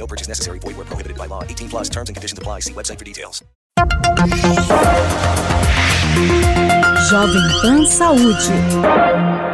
No purchase necessary. Void where prohibited by law. 18 plus terms and conditions apply. See website for details. Jovem Pan Saúde.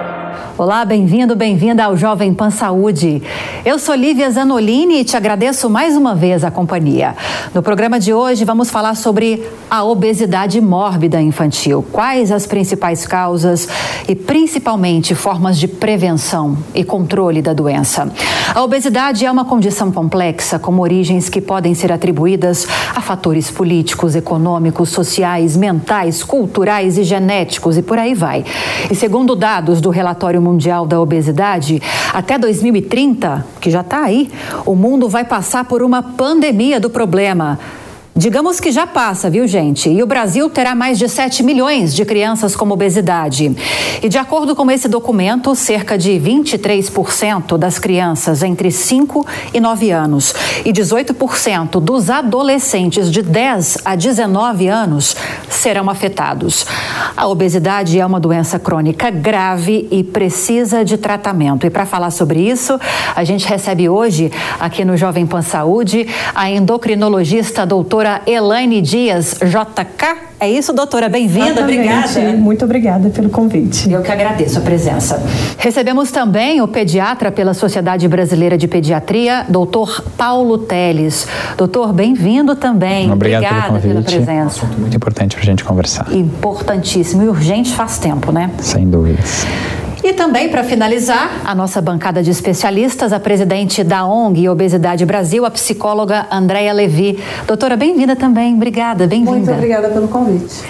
Olá, bem-vindo, bem-vinda ao Jovem Pan Saúde. Eu sou Lívia Zanolini e te agradeço mais uma vez a companhia. No programa de hoje vamos falar sobre a obesidade mórbida infantil, quais as principais causas e principalmente formas de prevenção e controle da doença. A obesidade é uma condição complexa com origens que podem ser atribuídas a fatores políticos, econômicos, sociais, mentais, culturais e genéticos e por aí vai. E segundo dados do relatório Mundial da Obesidade, até 2030, que já está aí, o mundo vai passar por uma pandemia do problema. Digamos que já passa, viu, gente? E o Brasil terá mais de 7 milhões de crianças com obesidade. E de acordo com esse documento, cerca de 23% das crianças entre 5 e 9 anos e 18% dos adolescentes de 10 a 19 anos serão afetados. A obesidade é uma doença crônica grave e precisa de tratamento. E para falar sobre isso, a gente recebe hoje, aqui no Jovem Pan Saúde, a endocrinologista doutora doutora Elaine Dias, JK. É isso, doutora? Bem-vinda, obrigada. Muito obrigada pelo convite. Eu que agradeço a presença. Recebemos também o pediatra pela Sociedade Brasileira de Pediatria, doutor Paulo Teles. Doutor, bem-vindo também. Obrigado Obrigada pelo pela presença. Muito importante para a gente conversar. Importantíssimo e urgente faz tempo, né? Sem dúvidas. E também, para finalizar, a nossa bancada de especialistas, a presidente da ONG Obesidade Brasil, a psicóloga Andréia Levi. Doutora, bem-vinda também. Obrigada, bem-vinda. Muito obrigada pelo convite.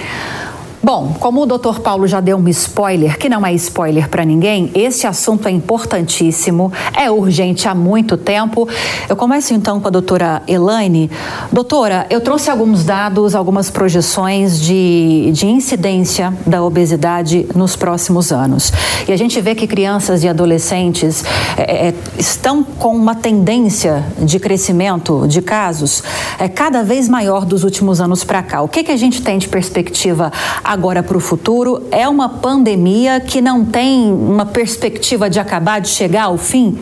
Bom, como o doutor Paulo já deu um spoiler, que não é spoiler para ninguém, esse assunto é importantíssimo, é urgente há muito tempo. Eu começo então com a doutora Elaine. Doutora, eu trouxe alguns dados, algumas projeções de, de incidência da obesidade nos próximos anos. E a gente vê que crianças e adolescentes é, é, estão com uma tendência de crescimento de casos é, cada vez maior dos últimos anos para cá. O que, que a gente tem de perspectiva agora para o futuro? É uma pandemia que não tem uma perspectiva de acabar, de chegar ao fim?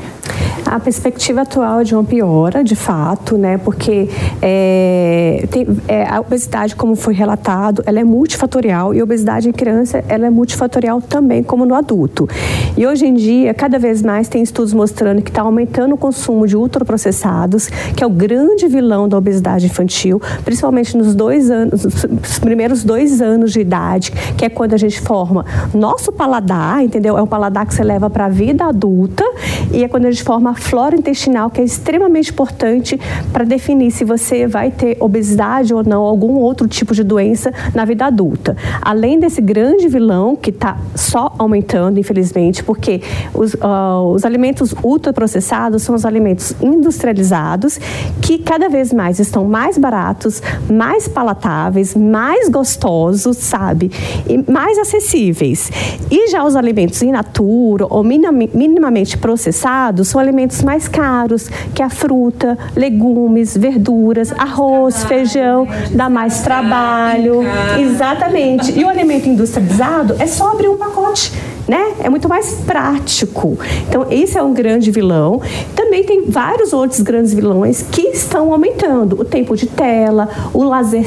A perspectiva atual é de uma piora, de fato, né? Porque é, tem, é, a obesidade, como foi relatado, ela é multifatorial e a obesidade em criança ela é multifatorial também, como no adulto. E hoje em dia, cada vez mais tem estudos mostrando que está aumentando o consumo de ultraprocessados, que é o grande vilão da obesidade infantil, principalmente nos dois anos, nos primeiros dois anos de idade, que é quando a gente forma nosso paladar, entendeu? É um paladar que você leva para a vida adulta e é quando a gente forma flora intestinal, que é extremamente importante para definir se você vai ter obesidade ou não, algum outro tipo de doença na vida adulta. Além desse grande vilão que está só aumentando, infelizmente, porque os, uh, os alimentos ultraprocessados são os alimentos industrializados que cada vez mais estão mais baratos, mais palatáveis, mais gostosos, sabe? E mais acessíveis. E já os alimentos in natura ou minimamente processados são alimentos mais caros, que a fruta, legumes, verduras, arroz, feijão, dá mais trabalho. Exatamente. E o alimento industrializado é só abrir um pacote. Né? É muito mais prático. Então, esse é um grande vilão. Também tem vários outros grandes vilões que estão aumentando. O tempo de tela, o lazer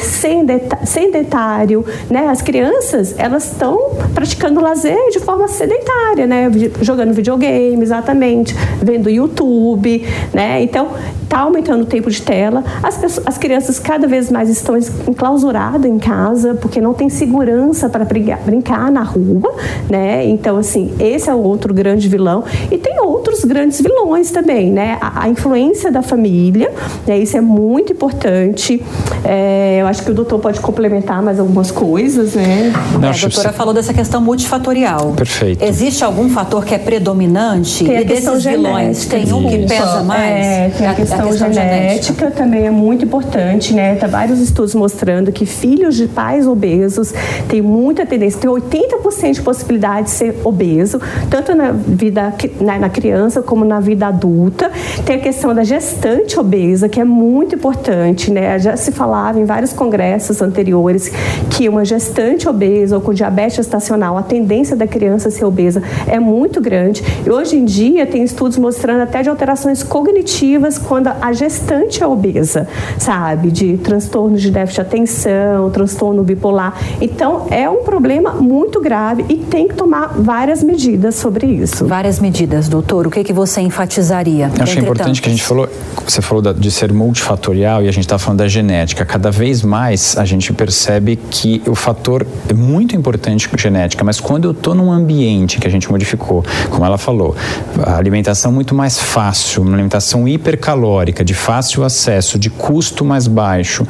sedentário, né? As crianças, elas estão praticando lazer de forma sedentária, né? Jogando videogame, exatamente, vendo YouTube, né? Então, está aumentando o tempo de tela, as, pessoas, as crianças cada vez mais estão enclausuradas em casa, porque não tem segurança para brincar na rua, né? Então, assim, esse é o outro grande vilão. E tem outros grandes vilões também, né? A, a influência da família, né? isso é muito importante. É, eu acho que o doutor pode complementar mais algumas coisas, né? Não, é, a doutora falou dessa questão multifatorial. Perfeito. Existe algum fator que é predominante? Tem a e desses vilões, tem um que pesa mais? É, tem a, a questão, a questão genética, genética, também é muito importante, né? Tem vários estudos mostrando que filhos de pais obesos têm muita tendência, tem 80% de possibilidade de ser obeso, tanto na vida na, na criança como na vida adulta. Tem a questão da gestante obesa, que é muito importante, né? Já se falava em vários congressos anteriores que uma gestante obesa ou com diabetes gestacional, a tendência da criança ser obesa é muito grande. E hoje em dia tem estudos mostrando até de alterações cognitivas quando a gestante é obesa, sabe? De transtorno de déficit de atenção, transtorno bipolar. Então é um problema muito grave e tem que tomar várias medidas sobre isso. Várias medidas, doutor. O que, que você enfatizaria? Eu acho importante que a gente falou, você falou de ser multifatorial e a gente está falando da genética. Cada vez mais a gente percebe que o fator é muito importante com genética, mas quando eu estou num ambiente que a gente modificou, como ela falou, a alimentação muito mais fácil, uma alimentação hipercalórica, de fácil acesso, de custo mais baixo,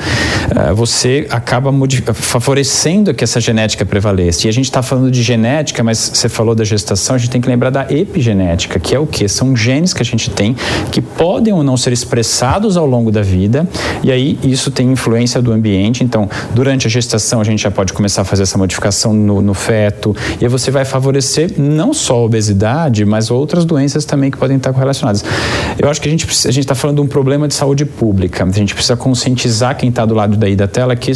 eh, você acaba favorecendo que essa genética prevaleça. E a gente está falando de genética, mas você falou da gestação, a gente tem que lembrar da epigenética, que é o que? São genes que a gente tem que podem ou não ser expressados ao longo da vida, e aí isso tem influência do ambiente. Então, durante a gestação, a gente já pode começar a fazer essa modificação no, no feto, e aí você vai favorecer não só a obesidade, mas outras doenças também que podem estar correlacionadas. Eu acho que a gente a gente está falando de um problema de saúde pública. A gente precisa conscientizar quem está do lado daí da tela que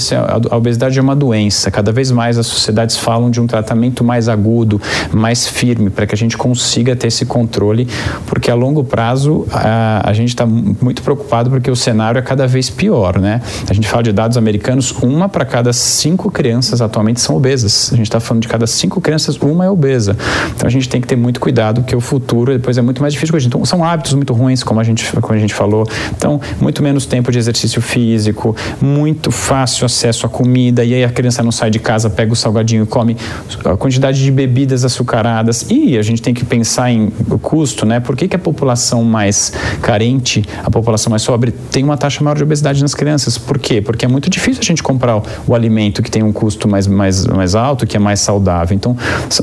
a obesidade é uma doença. Cada vez mais as sociedades falam de um tratamento mais agudo, mais firme, para que a gente consiga ter esse controle, porque a longo prazo a, a gente está muito preocupado porque o cenário é cada vez pior, né? A gente fala de dados americanos, uma para cada cinco crianças atualmente são obesas. A gente está falando de cada cinco crianças, uma é obesa. Então a gente tem que ter muito cuidado, porque o futuro depois é muito mais difícil. Então, são hábitos muito ruins, como a gente, como a gente falou. Então, muito menos tempo de exercício físico, muito fácil acesso à comida, e aí a criança não sai de casa, pega o salgadinho e come a quantidade de bebidas açucaradas. E a gente tem que pensar em custo, né? Por que, que a população mais carente, a população mais pobre, tem uma taxa maior de obesidade nas crianças? Por quê? Porque é muito difícil a gente comprar o, o alimento que tem um custo mais, mais, mais alto, que é mais saudável. Então,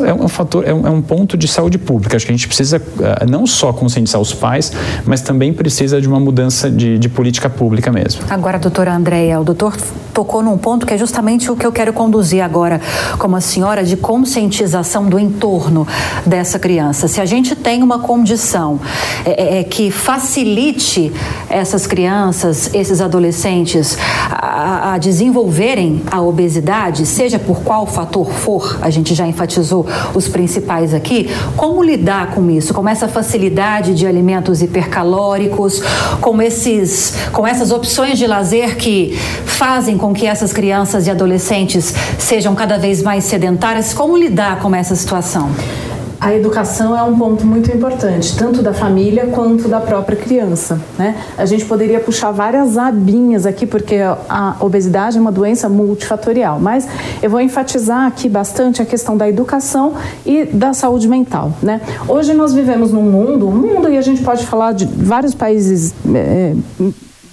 é um fator, é um, é um ponto de saúde pública. Acho que a gente precisa uh, não só conscientizar os pais, mas também precisa de uma mudança de, de política pública mesmo. Agora, doutora Andréia, o doutor tocou num ponto que é justamente o que eu quero conduzir agora como a senhora de conscientização do entorno dessa criança. Se a gente tem uma condição é, é, é que facilite essas crianças, esses adolescentes a, a desenvolverem a obesidade, seja por qual fator for, a gente já enfatizou os principais aqui, como lidar com isso, com essa facilidade de alimentos hipercalóricos, com esses, com essas opções de lazer que fazem com que essas crianças e adolescentes sejam cada vez mais sedentárias, como lidar com essa situação? A educação é um ponto muito importante, tanto da família quanto da própria criança. Né? A gente poderia puxar várias abinhas aqui, porque a obesidade é uma doença multifatorial, mas eu vou enfatizar aqui bastante a questão da educação e da saúde mental. Né? Hoje nós vivemos num mundo, um mundo, e a gente pode falar de vários países. É,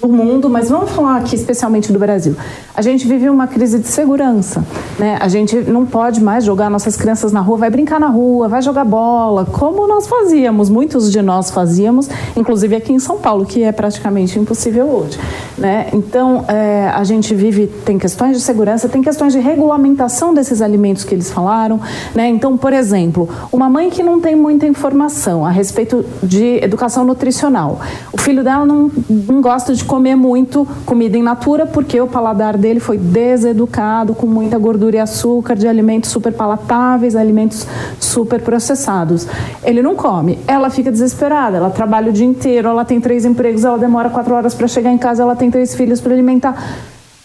do mundo, mas vamos falar aqui especialmente do Brasil. A gente vive uma crise de segurança, né? A gente não pode mais jogar nossas crianças na rua, vai brincar na rua, vai jogar bola, como nós fazíamos, muitos de nós fazíamos, inclusive aqui em São Paulo, que é praticamente impossível hoje, né? Então, é, a gente vive, tem questões de segurança, tem questões de regulamentação desses alimentos que eles falaram, né? Então, por exemplo, uma mãe que não tem muita informação a respeito de educação nutricional, o filho dela não, não gosta de comer muito comida in natura porque o paladar dele foi deseducado com muita gordura e açúcar de alimentos super palatáveis, alimentos super processados. Ele não come. Ela fica desesperada. Ela trabalha o dia inteiro, ela tem três empregos, ela demora quatro horas para chegar em casa, ela tem três filhos para alimentar.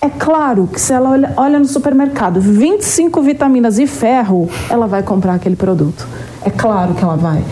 É claro que se ela olha, olha no supermercado 25 vitaminas e ferro, ela vai comprar aquele produto. É claro que ela vai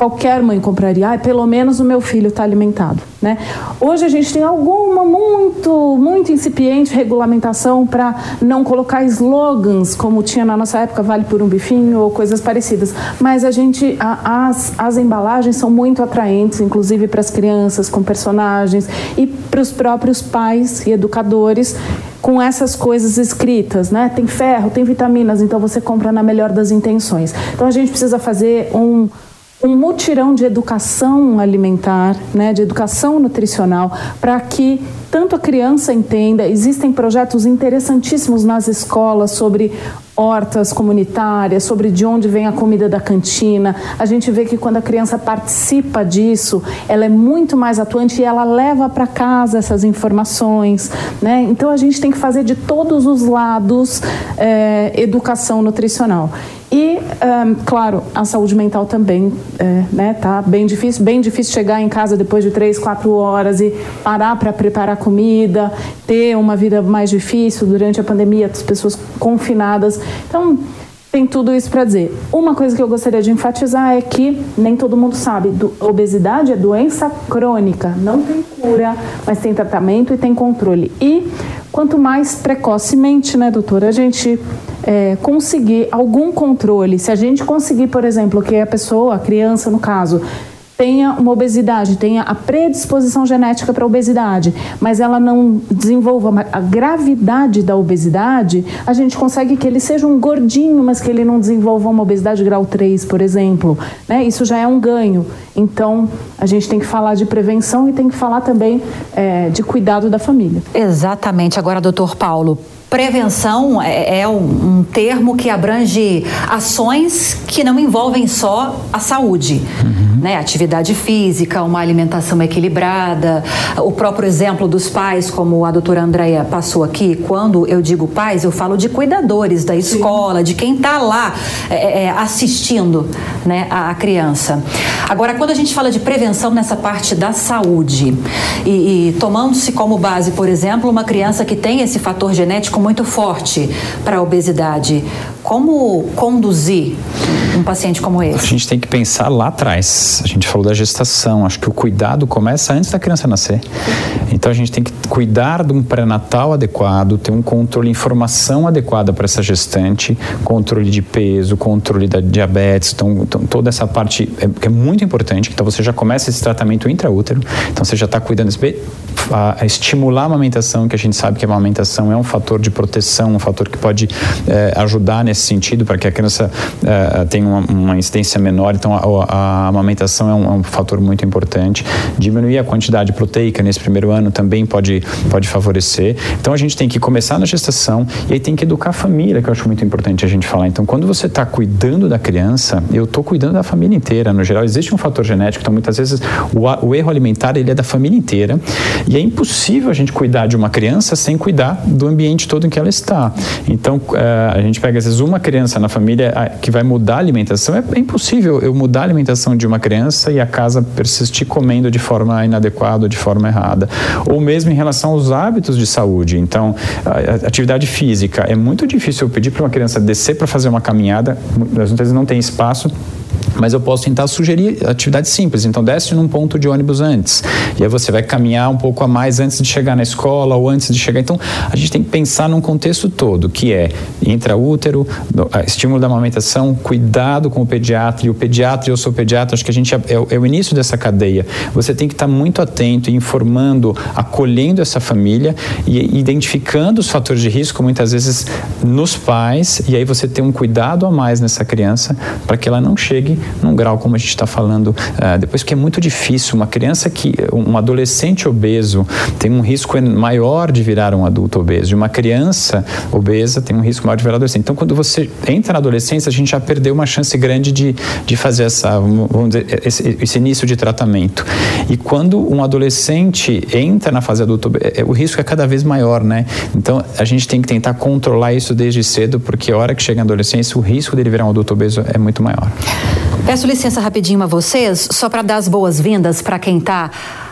qualquer mãe compraria, ah, pelo menos o meu filho está alimentado. Né? Hoje a gente tem alguma muito, muito incipiente regulamentação para não colocar slogans, como tinha na nossa época, vale por um bifinho ou coisas parecidas. Mas a gente, a, as, as embalagens são muito atraentes, inclusive para as crianças com personagens e para os próprios pais e educadores com essas coisas escritas, né? Tem ferro, tem vitaminas, então você compra na melhor das intenções. Então a gente precisa fazer um um mutirão de educação alimentar, né, de educação nutricional, para que tanto a criança entenda. Existem projetos interessantíssimos nas escolas sobre hortas comunitárias, sobre de onde vem a comida da cantina. A gente vê que quando a criança participa disso, ela é muito mais atuante e ela leva para casa essas informações. Né? Então a gente tem que fazer de todos os lados é, educação nutricional. E, um, claro, a saúde mental também, é, né, tá bem difícil, bem difícil chegar em casa depois de três, quatro horas e parar para preparar comida, ter uma vida mais difícil durante a pandemia, as pessoas confinadas. Então, tem tudo isso para dizer. Uma coisa que eu gostaria de enfatizar é que nem todo mundo sabe, do, obesidade é doença crônica, não tem cura, mas tem tratamento e tem controle. E quanto mais precocemente, né, doutora, a gente é, conseguir algum controle, se a gente conseguir, por exemplo, que a pessoa, a criança no caso, tenha uma obesidade, tenha a predisposição genética para a obesidade, mas ela não desenvolva a gravidade da obesidade, a gente consegue que ele seja um gordinho, mas que ele não desenvolva uma obesidade grau 3, por exemplo. Né? Isso já é um ganho. Então, a gente tem que falar de prevenção e tem que falar também é, de cuidado da família. Exatamente. Agora, doutor Paulo, Prevenção é, é um, termo que abrange ações que não envolvem só a saúde. Uhum. Né? Atividade física, uma alimentação equilibrada, o próprio exemplo dos pais, como a doutora Andréia passou aqui. Quando eu digo pais, eu falo de cuidadores da escola, Sim. de quem está lá é, é, assistindo né, a, a, criança. Agora, quando a gente fala de prevenção nessa parte da saúde, e, e tomando-se como base, por exemplo, uma criança que tem esse fator genético muito forte para a obesidade. Como conduzir um paciente como esse? A gente tem que pensar lá atrás. A gente falou da gestação. Acho que o cuidado começa antes da criança nascer. Então a gente tem que cuidar de um pré-natal adequado, ter um controle, informação adequada para essa gestante, controle de peso, controle da diabetes, então, então toda essa parte é, é muito importante. Então você já começa esse tratamento intraútero. Então você já está cuidando a, a estimular a amamentação, que a gente sabe que a amamentação é um fator de de proteção, um fator que pode é, ajudar nesse sentido para que a criança é, tenha uma, uma, incidência menor. Então, a, a amamentação é um, é um, fator muito importante. Diminuir a quantidade proteica nesse primeiro ano também pode, pode favorecer. Então, a gente tem que começar na gestação e aí tem que educar a família, que eu acho muito importante a gente falar. Então, quando você está cuidando da criança, eu estou cuidando da família inteira. No geral, existe um fator genético, então muitas vezes o, o erro alimentar ele é da família inteira e é impossível a gente cuidar de uma criança sem cuidar do ambiente todo em que ela está. Então, é, a gente pega às vezes uma criança na família que vai mudar a alimentação. É, impossível eu mudar a alimentação de uma criança e a casa persistir comendo de forma inadequada, de forma errada. Ou mesmo em relação aos hábitos de saúde. Então, atividade física. É muito difícil eu pedir para uma criança descer para fazer uma caminhada, às vezes não tem espaço mas eu posso tentar sugerir atividades simples. Então, desce num ponto de ônibus antes. E aí você vai caminhar um pouco a mais antes de chegar na escola ou antes de chegar. Então, a gente tem que pensar num contexto todo, que é intraútero, estímulo da amamentação, cuidado com o pediatra. E o pediatra, eu sou pediatra, acho que a gente é, é, é o início dessa cadeia. Você tem que estar muito atento, informando, acolhendo essa família e identificando os fatores de risco, muitas vezes nos pais. E aí você tem um cuidado a mais nessa criança para que ela não chegue num grau como a gente está falando uh, depois, que é muito difícil. Uma criança que, um adolescente obeso tem um risco maior de virar um adulto obeso. E uma criança obesa tem um risco maior de virar adolescente. Então, quando você entra na adolescência, a gente já perdeu uma chance grande de, de fazer essa, vamos dizer, esse, esse início de tratamento. E quando um adolescente entra na fase adulta, é, o risco é cada vez maior, né? Então, a gente tem que tentar controlar isso desde cedo, porque a hora que chega na adolescência, o risco dele virar um adulto obeso é muito maior. Peço licença rapidinho a vocês, só para dar as boas-vindas para quem está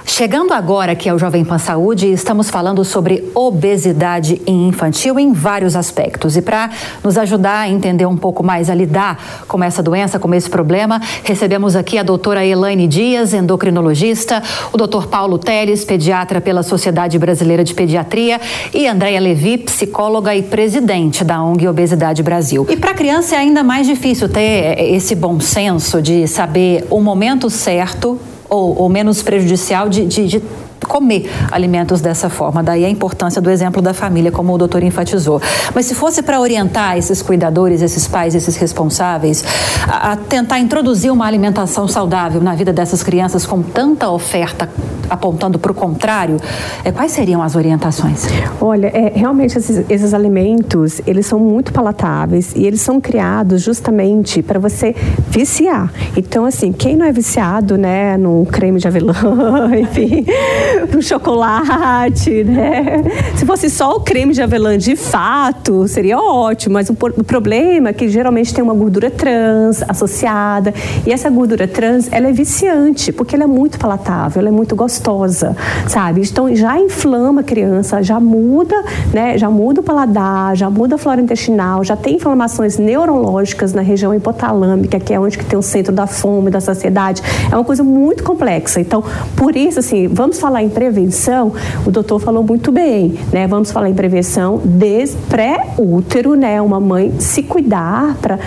Chegando agora aqui ao Jovem Pan Saúde, estamos falando sobre obesidade infantil em vários aspectos. E para nos ajudar a entender um pouco mais, a lidar com essa doença, com esse problema, recebemos aqui a doutora Elaine Dias, endocrinologista, o doutor Paulo Teles, pediatra pela Sociedade Brasileira de Pediatria, e Andréia Levi, psicóloga e presidente da ONG Obesidade Brasil. E para criança é ainda mais difícil ter esse bom senso de saber o momento certo ou, ou menos prejudicial de, de, de comer alimentos dessa forma. Daí a importância do exemplo da família, como o doutor enfatizou. Mas se fosse para orientar esses cuidadores, esses pais, esses responsáveis, a, a, tentar introduzir uma alimentação saudável na vida dessas crianças com tanta oferta apontando para o contrário, é, quais seriam as orientações? Olha, é, realmente esses, esses alimentos, eles são muito palatáveis e eles são criados justamente para você viciar. Então, assim, quem não é viciado, né, no creme de avelã, enfim, no chocolate, né? Se fosse só o creme de avelã de fato, seria ótimo, mas o, o problema é que geralmente tem uma gordura trans associada e essa gordura trans, ela é viciante, porque ela é muito palatável, ela é muito gostosa, sabe? Então já inflama a criança, já muda, né? Já muda o paladar, já muda a flora intestinal, já tem inflamações neurológicas na região hipotalâmica, que é onde que tem o centro da fome, da saciedade. É uma coisa muito complexa. Então, por isso assim, vamos falar falar em prevenção, o doutor falou muito bem, né? Vamos falar em prevenção desde pré-útero, né? Uma mãe se cuidar para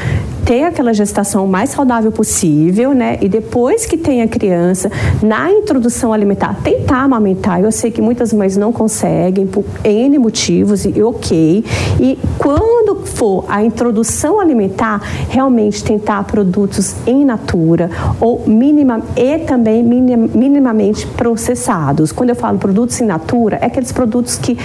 ter aquela gestação mais saudável possível, né? E depois que tem a criança, na introdução alimentar, tentar amamentar. Eu sei que muitas mães não conseguem por N motivos e ok. E quando for a introdução alimentar, realmente tentar produtos em natura ou mínima e também minimamente processados. Quando eu falo produtos em natura, é aqueles produtos que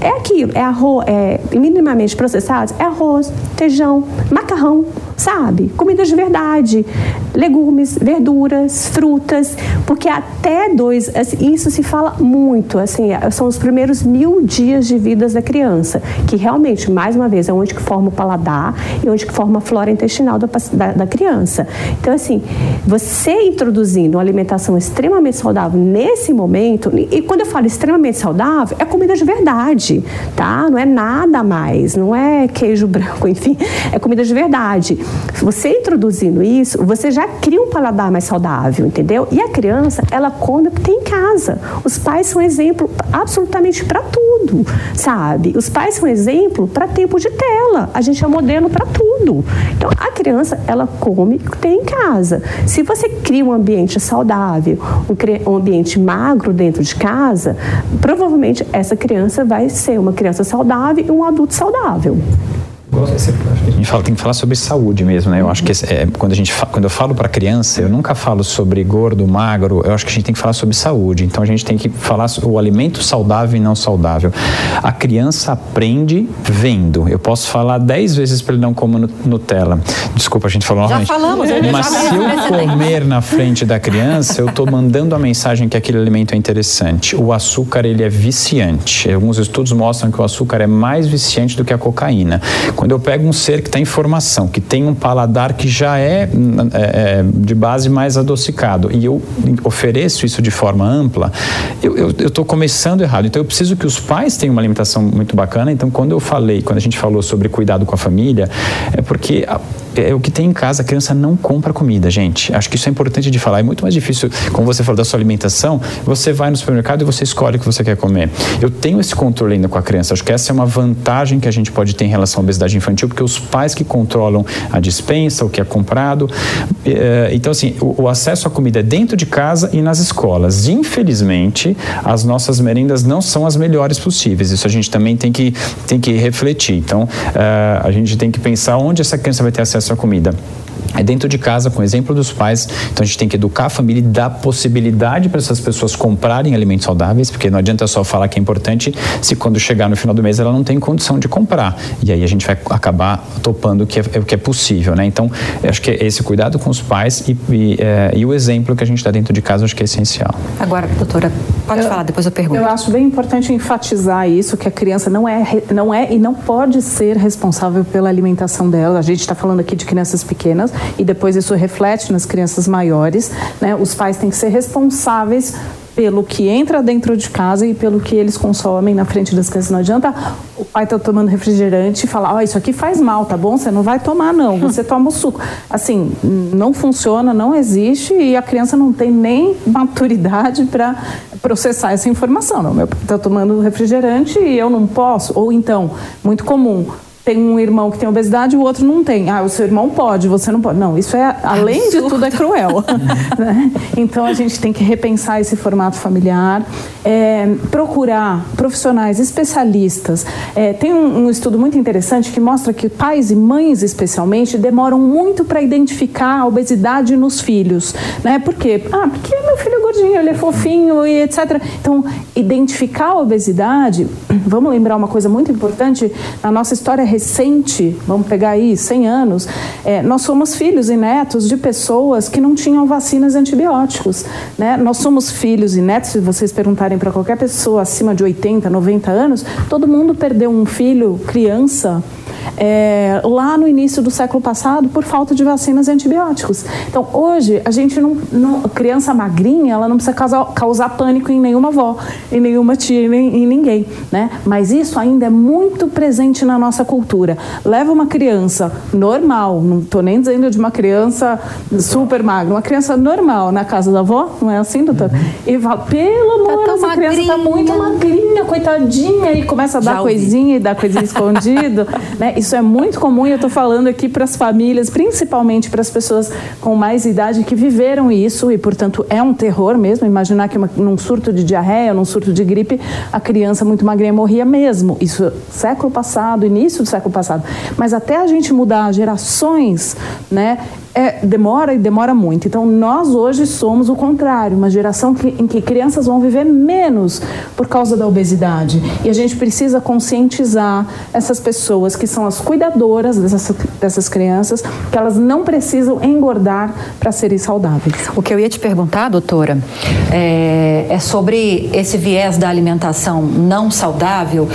é aquilo, é arroz, é minimamente processados, é arroz, feijão, macarrão, sabe? Comidas de verdade, legumes, verduras, frutas, porque até dois, assim, isso se fala muito, assim, são os primeiros mil dias de vida da criança, que realmente, mais uma vez, é onde que forma o paladar e onde que forma a flora intestinal da, da, da criança. Então, assim, você introduzindo uma alimentação extremamente saudável nesse momento, e, e quando eu falo extremamente saudável, é comida de verdade, tá? Não é nada mais, não é queijo branco, enfim, é comida de verdade. Você introduzindo isso, você já cria um paladar mais saudável, entendeu? E a criança, ela come o que tem em casa. Os pais são exemplo absolutamente para tudo, sabe? Os pais são exemplo para tempo de tela. A gente é modelo para tudo. Então, a criança, ela come o que tem em casa. Se você cria um ambiente saudável, um ambiente magro dentro de casa, provavelmente essa criança vai ser uma criança saudável e um adulto saudável. A gente fala, tem que falar sobre saúde mesmo, né? Eu acho que é, quando, a gente, quando eu falo para criança, eu nunca falo sobre gordo, magro, eu acho que a gente tem que falar sobre saúde. Então a gente tem que falar o alimento saudável e não saudável. A criança aprende vendo. Eu posso falar dez vezes para ele não comer Nutella. Desculpa, a gente falou já Falamos, mas se eu comer na frente da criança, eu estou mandando a mensagem que aquele alimento é interessante. O açúcar, ele é viciante. Alguns estudos mostram que o açúcar é mais viciante do que a cocaína. Quando eu pego um ser que está em formação, que tem um paladar que já é, é, é de base mais adocicado, e eu ofereço isso de forma ampla, eu estou começando errado. Então eu preciso que os pais tenham uma alimentação muito bacana. Então quando eu falei, quando a gente falou sobre cuidado com a família, é porque a, é o que tem em casa, a criança não compra comida, gente. Acho que isso é importante de falar. É muito mais difícil, como você falou da sua alimentação, você vai no supermercado e você escolhe o que você quer comer. Eu tenho esse controle ainda com a criança. Acho que essa é uma vantagem que a gente pode ter em relação à obesidade infantil, porque os pais que controlam a dispensa, o que é comprado. Eh, então, assim, o acesso à comida é dentro de casa e nas escolas. Infelizmente, as nossas merendas não são as melhores possíveis. Isso a gente também tem que, tem que refletir. Então, eh, a gente tem que pensar onde essa criança vai ter acesso à comida é dentro de casa, com o exemplo dos pais. Então a gente tem que educar a família e dar possibilidade para essas pessoas comprarem alimentos saudáveis, porque não adianta só falar que é importante se quando chegar no final do mês ela não tem condição de comprar. E aí a gente vai acabar topando o que é, o que é possível, né? Então, acho que esse cuidado com os pais e, e, é, e o exemplo que a gente dá dentro de casa acho que é essencial. Agora, doutora, pode eu, falar, depois eu pergunto. Eu acho bem importante enfatizar isso, que a criança não é, não é e não pode ser responsável pela alimentação dela. A gente está falando aqui de crianças pequenas, e depois isso reflete nas crianças maiores. Né? Os pais têm que ser responsáveis pelo que entra dentro de casa e pelo que eles consomem na frente das crianças. Não adianta o pai estar tá tomando refrigerante e falar, ó, oh, isso aqui faz mal, tá bom? Você não vai tomar, não. Você toma o suco. Assim, não funciona, não existe e a criança não tem nem maturidade para processar essa informação. Não, meu pai está tomando refrigerante e eu não posso. Ou então, muito comum, tem um irmão que tem obesidade e o outro não tem. Ah, o seu irmão pode, você não pode. Não, isso é, além Absurdo. de tudo, é cruel. né? Então a gente tem que repensar esse formato familiar, é, procurar profissionais especialistas. É, tem um, um, estudo muito interessante que mostra que pais e mães, especialmente, demoram muito para identificar a obesidade nos filhos. Né? Por quê? Ah, porque meu filho é gordinho, ele é fofinho e etc. Então, identificar a obesidade, vamos lembrar uma coisa muito importante na nossa história recente, vamos pegar aí 100 anos, é, nós somos filhos e netos de pessoas que não tinham vacinas e antibióticos. Né? Nós somos filhos e netos, se vocês perguntarem para qualquer pessoa acima de 80, 90 anos, todo mundo perdeu um filho, criança, é, lá no início do século passado por falta de vacinas e antibióticos. Então, hoje, a gente não. não criança magrinha, ela não precisa causar, causar pânico em nenhuma avó, em nenhuma tia, nem, em ninguém. Né? Mas isso ainda é muito presente na nossa cultura. Leva uma criança normal, não estou nem dizendo de uma criança super magra, uma criança normal na casa da avó, não é assim, doutor? E fala, pelo amor, tá essa magrinha. criança está muito magrinha, coitadinha, e começa a dar coisinha e dar coisinha escondido. né? Isso é muito comum e eu estou falando aqui para as famílias, principalmente para as pessoas com mais idade que viveram isso e, portanto, é um terror mesmo. Imaginar que uma, num surto de diarreia, num surto de gripe, a criança muito magrinha morria mesmo. Isso século passado, início do século passado. Mas até a gente mudar gerações, né? É, demora e demora muito. Então, nós hoje somos o contrário, uma geração que, em que crianças vão viver menos por causa da obesidade. E a gente precisa conscientizar essas pessoas que são as cuidadoras dessas, dessas crianças, que elas não precisam engordar para serem saudáveis. O que eu ia te perguntar, doutora, é, é sobre esse viés da alimentação não saudável,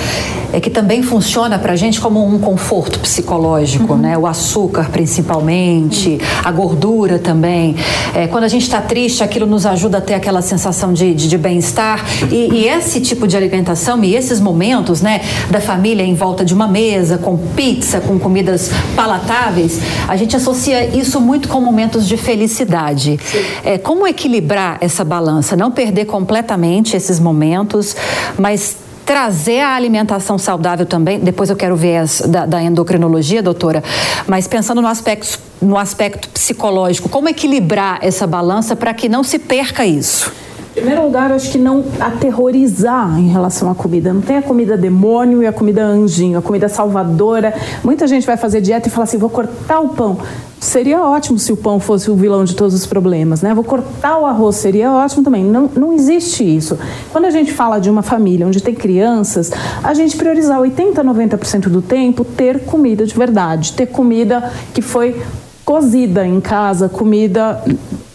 é que também funciona para a gente como um conforto psicológico, uhum. né? O açúcar, principalmente a gordura também. É, quando a gente está triste, aquilo nos ajuda a ter aquela sensação de, de, de bem-estar. E, e, esse tipo de alimentação e esses momentos, né, da família em volta de uma mesa, com pizza, com comidas palatáveis, a gente associa isso muito com momentos de felicidade. É, como equilibrar essa balança? Não perder completamente esses momentos, mas trazer a alimentação saudável também, depois eu quero ver as, da, da, endocrinologia, doutora, mas pensando no aspecto, no aspecto psicológico, como equilibrar essa balança para que não se perca isso? Em primeiro lugar, acho que não aterrorizar em relação à comida. Não tem a comida demônio e a comida anjinho, a comida salvadora. Muita gente vai fazer dieta e fala assim: vou cortar o pão. Seria ótimo se o pão fosse o vilão de todos os problemas, né? Vou cortar o arroz, seria ótimo também. Não, não existe isso. Quando a gente fala de uma família onde tem crianças, a gente priorizar 80, 90% do tempo ter comida de verdade, ter comida que foi cozida em casa, comida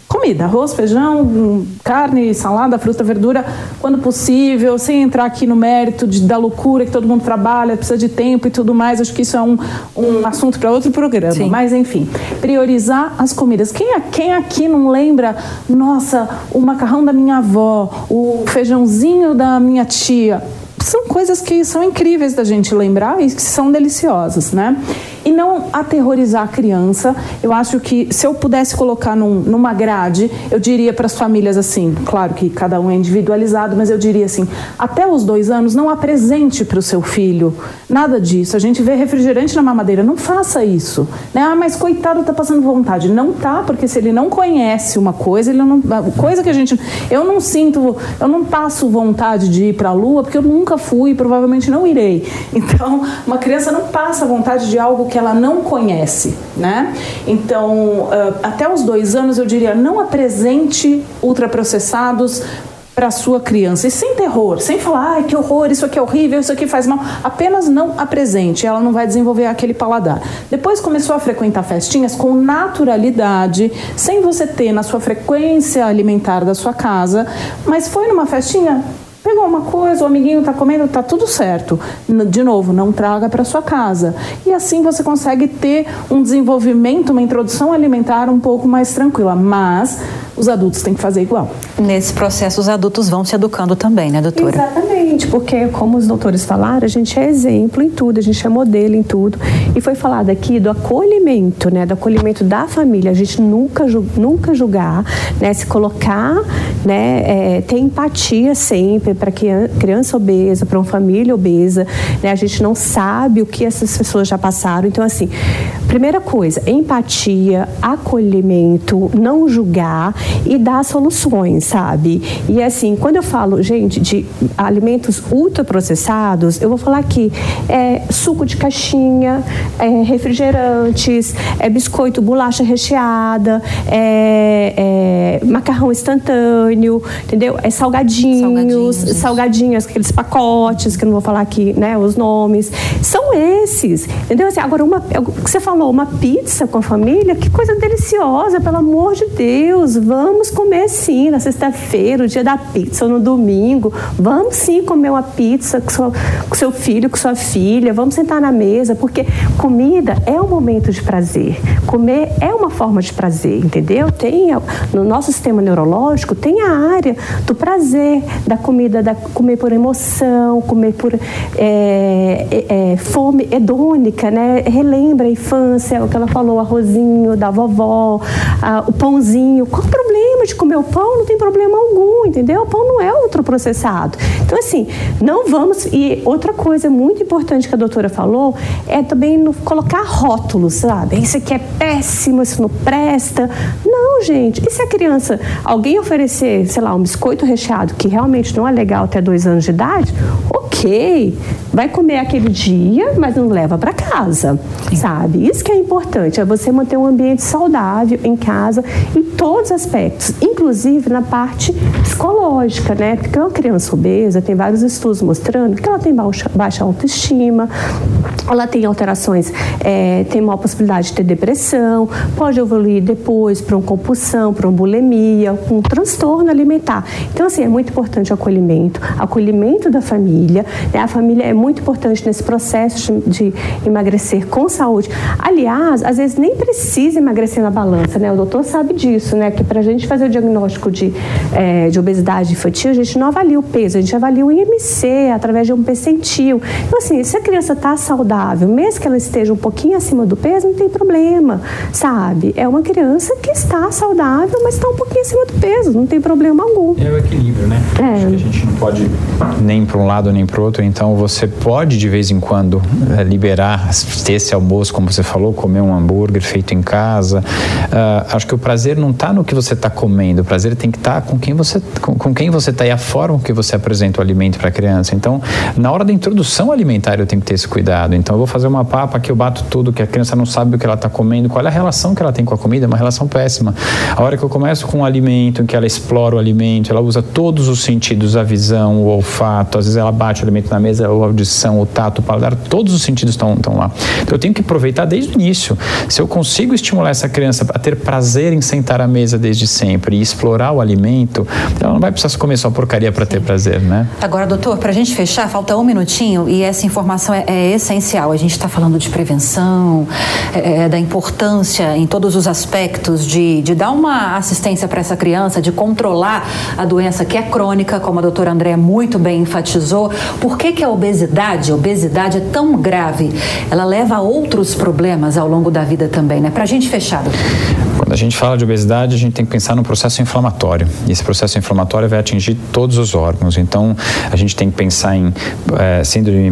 comida, arroz, feijão, carne, salada, fruta, verdura, quando possível, sem entrar aqui no mérito de, da loucura que todo mundo trabalha, precisa de tempo e tudo mais. Acho que isso é um, um assunto para outro programa. Sim. Mas, enfim, priorizar as comidas. Quem, quem aqui não lembra, nossa, o macarrão da minha avó, o feijãozinho da minha tia? São coisas que são incríveis da gente lembrar e que são deliciosas, né? E não aterrorizar a criança. Eu acho que se eu pudesse colocar num, numa grade, eu diria para as famílias assim, claro que cada um é individualizado, mas eu diria assim, até os dois anos não apresente para o seu filho nada disso. A gente vê refrigerante na mamadeira, não faça isso. Né? Ah, mas coitado está passando vontade. Não tá, porque se ele não conhece uma coisa, ele não, coisa que a gente, eu não sinto, eu não passo vontade de ir para a lua porque eu nunca fui, provavelmente não irei. Então, uma criança não passa vontade de algo que ela não conhece, né? Então, até os dois anos, eu diria, não apresente ultraprocessados para sua criança e sem terror, sem falar, ai que horror, isso aqui é horrível, isso aqui faz mal, apenas não apresente, ela não vai desenvolver aquele paladar. Depois começou a frequentar festinhas com naturalidade, sem você ter na sua frequência alimentar da sua casa, mas foi numa festinha, Pegou uma coisa, o amiguinho está comendo, está tudo certo. De novo, não traga para sua casa. E assim você consegue ter um desenvolvimento, uma introdução alimentar um pouco mais tranquila. Mas os adultos têm que fazer igual. Nesse processo, os adultos vão se educando também, né, doutora? Exatamente, porque, como os doutores falaram, a gente é exemplo em tudo, a gente é modelo em tudo. E foi falado aqui do acolhimento, né, do acolhimento da família. A gente nunca, nunca julgar, né, se colocar, né, é, ter empatia sempre para criança obesa, para uma família obesa. Né, a gente não sabe o que essas pessoas já passaram. Então, assim, primeira coisa, empatia, acolhimento, não julgar e dar soluções, sabe? E assim, quando eu falo, gente, de alimentos ultraprocessados, eu vou falar aqui é, suco de caixinha, é, refrigerantes, é, biscoito, bolacha recheada, é, é macarrão instantâneo, entendeu? É salgadinhos, salgadinhos, salgadinhos, aqueles pacotes, que eu não vou falar aqui, né, os nomes. São esses, entendeu? Assim, agora, uma, você falou, uma pizza com a família, que coisa deliciosa, pelo amor de Deus, vamos comer sim na sexta-feira, o dia da pizza, ou no domingo, vamos sim comer uma pizza com, sua, com seu filho, com sua filha, vamos sentar na mesa, porque comida é um momento de prazer, comer é uma forma de prazer, entendeu? Tem, no nosso sistema neurológico, tem a área do prazer, da comida, da comer por emoção, comer por é, é, é fome hedônica, né? Relembra a infância, o que ela falou, o arrozinho da vovó, a, o pãozinho. O problema de comer o pão? Não tem problema algum, entendeu? O pão não é ultraprocessado. Então, assim, não vamos. E outra coisa muito importante que a doutora falou é também no, colocar rótulos, sabe? Isso aqui é péssimo, isso não presta. Não, gente. E se a criança, alguém oferecer, sei lá, um biscoito recheado que realmente não é legal até dois anos de idade, ok, vai comer aquele dia, mas não leva para casa, Sim. sabe? Isso que é importante, é você manter um ambiente saudável em casa em todos os aspectos, inclusive na parte psicológica, né? Porque uma criança obesa tem vários estudos mostrando que ela tem baixa, baixa autoestima, ela tem alterações, é, tem maior possibilidade de ter depressão, pode evoluir depois para uma compulsão, para uma bulimia, um transtorno alimentar. Então, assim, é muito importante o acolhimento, acolhimento da família, né? A família é muito importante nesse processo de, emagrecer com saúde. Aliás, às vezes nem precisa emagrecer na balança, né? O doutor sabe disso, né? Que para a gente fazer o diagnóstico de, é, de obesidade infantil, a gente não avalia o peso, a gente avalia o IMC através de um percentil. Então, assim, se a criança está saudável, mesmo que ela esteja um pouquinho acima do peso, não tem problema, sabe? É uma criança que está saudável, mas está um pouquinho acima do peso, não tem problema algum. É o equilíbrio, né? É. Acho que a gente não pode nem para um lado nem para o outro, então você pode de vez em quando é, liberar, ter esse almoço, como você falou, comer um hambúrguer feito em casa. Uh, acho que o prazer não está no que você está comendo, o prazer tem que estar tá com quem você com, com quem você está e a forma que você apresenta o alimento para a criança. Então, na hora da introdução alimentar, eu tenho que ter esse cuidado. Então, eu vou fazer uma papa que eu bato tudo, que a criança não sabe o que ela está comendo, qual é a relação que ela tem com a comida, é uma relação péssima. A hora que eu começo com um alimento, em que ela explora o alimento, ela usa todos os sentidos, a visão, o olfato, às vezes ela bate o alimento na mesa, a audição, o tato, o paladar, todos os sentidos estão, estão lá. Então, eu tenho que aproveitar desde o início. Se eu consigo estimular essa criança a ter prazer em sentar à mesa desde sempre e explorar o alimento, ela não vai precisar comer só porcaria para ter prazer, né? Agora, doutor, para a gente fechar, falta um minutinho e essa informação é, é essencial. A gente está falando de prevenção, é, é, da importância em todos os aspectos de, de dar uma assistência para essa criança, de controlar a doença que é crônica, como a doutora André muito bem enfatizou. Por que, que a obesidade, a obesidade é tão grave? Ela leva a outros problemas ao longo da vida também, né? Para a gente fechar. Quando a gente fala de obesidade, a gente tem que pensar no processo inflamatório. E esse processo inflamatório vai atingir todos os órgãos. Então, a gente tem que pensar em é, síndrome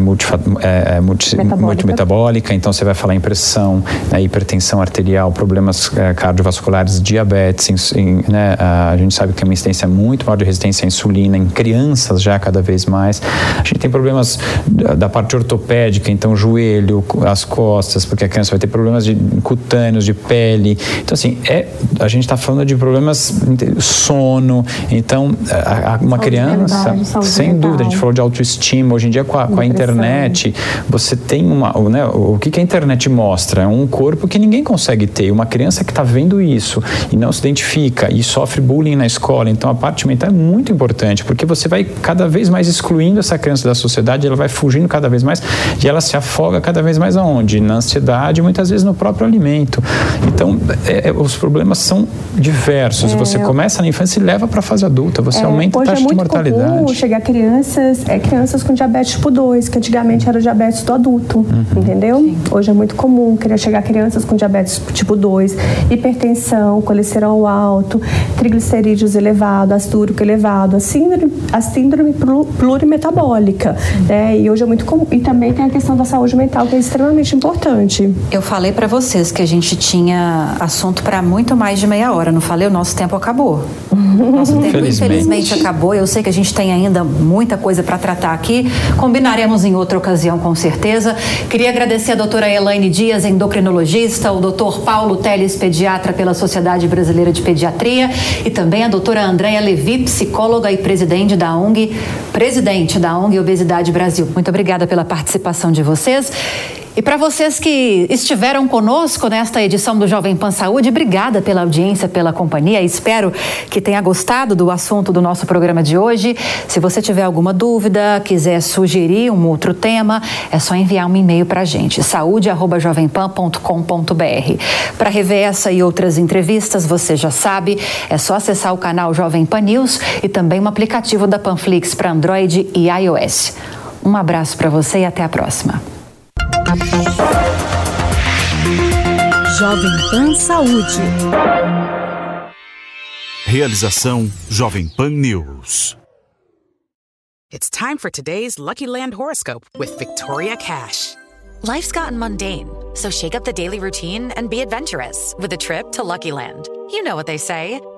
é, multi, multimetabólica. Então, você vai falar em pressão, né, hipertensão arterial, problemas é, cardiovasculares, diabetes. Em, né, a gente sabe que tem uma incidência muito maior de resistência à insulina em crianças já cada vez mais. A gente tem problemas da, da parte ortopédica, então joelho, as costas, porque a criança vai ter problemas de cutâneos, de pele. Então, assim, é, a gente está falando de problemas sono. Então, a, a, uma criança, sem mental. dúvida, a gente falou de autoestima. Hoje em dia, com a, com a internet, você tem uma. Né, o que, que a internet mostra? É um corpo que ninguém consegue ter. Uma criança que está vendo isso e não se identifica e sofre bullying na escola. Então, a parte mental é muito importante, porque você vai cada vez mais excluindo essa criança da sociedade, ela vai fugindo cada vez mais e ela se afoga cada vez mais aonde? Na ansiedade, muitas vezes no próprio alimento. Então, é, é, os os problemas são diversos. É. Você começa na infância e leva para a fase adulta, você é, aumenta a taxa é de mortalidade. Comum chegar crianças, é, crianças com diabetes tipo 2, que antigamente era o diabetes do adulto, uhum. entendeu? Sim. Hoje é muito comum querer chegar crianças com diabetes tipo 2, hipertensão, colesterol alto, triglicerídeos elevado, ácido úrico elevado, a síndrome, a síndrome plurimetabólica, né? E hoje é muito comum. E também tem a questão da saúde mental, que é extremamente importante. Eu falei para vocês que a gente tinha assunto para muito mais de meia hora, não falei? O nosso tempo acabou. Nosso tempo, infelizmente. infelizmente, acabou. Eu sei que a gente tem ainda muita coisa para tratar aqui. Combinaremos em outra ocasião, com certeza. Queria agradecer a doutora Elaine Dias, endocrinologista, o doutor Paulo Teles, pediatra pela Sociedade Brasileira de Pediatria, e também a doutora Andréa Levi, psicóloga e presidente da ONG, presidente da ONG Obesidade Brasil. Muito obrigada pela participação de vocês. E para vocês que estiveram conosco nesta edição do Jovem Pan Saúde, obrigada pela audiência, pela companhia. Espero que tenha gostado do assunto do nosso programa de hoje. Se você tiver alguma dúvida, quiser sugerir um outro tema, é só enviar um e-mail para a gente, saúde@jovempan.com.br. Para rever essa e outras entrevistas, você já sabe, é só acessar o canal Jovem Pan News e também o aplicativo da Panflix para Android e iOS. Um abraço para você e até a próxima. Jovem Pan Saúde. Realização Jovem Pan News. It's time for today's Lucky Land horoscope with Victoria Cash. Life's gotten mundane, so shake up the daily routine and be adventurous with a trip to Lucky Land. You know what they say.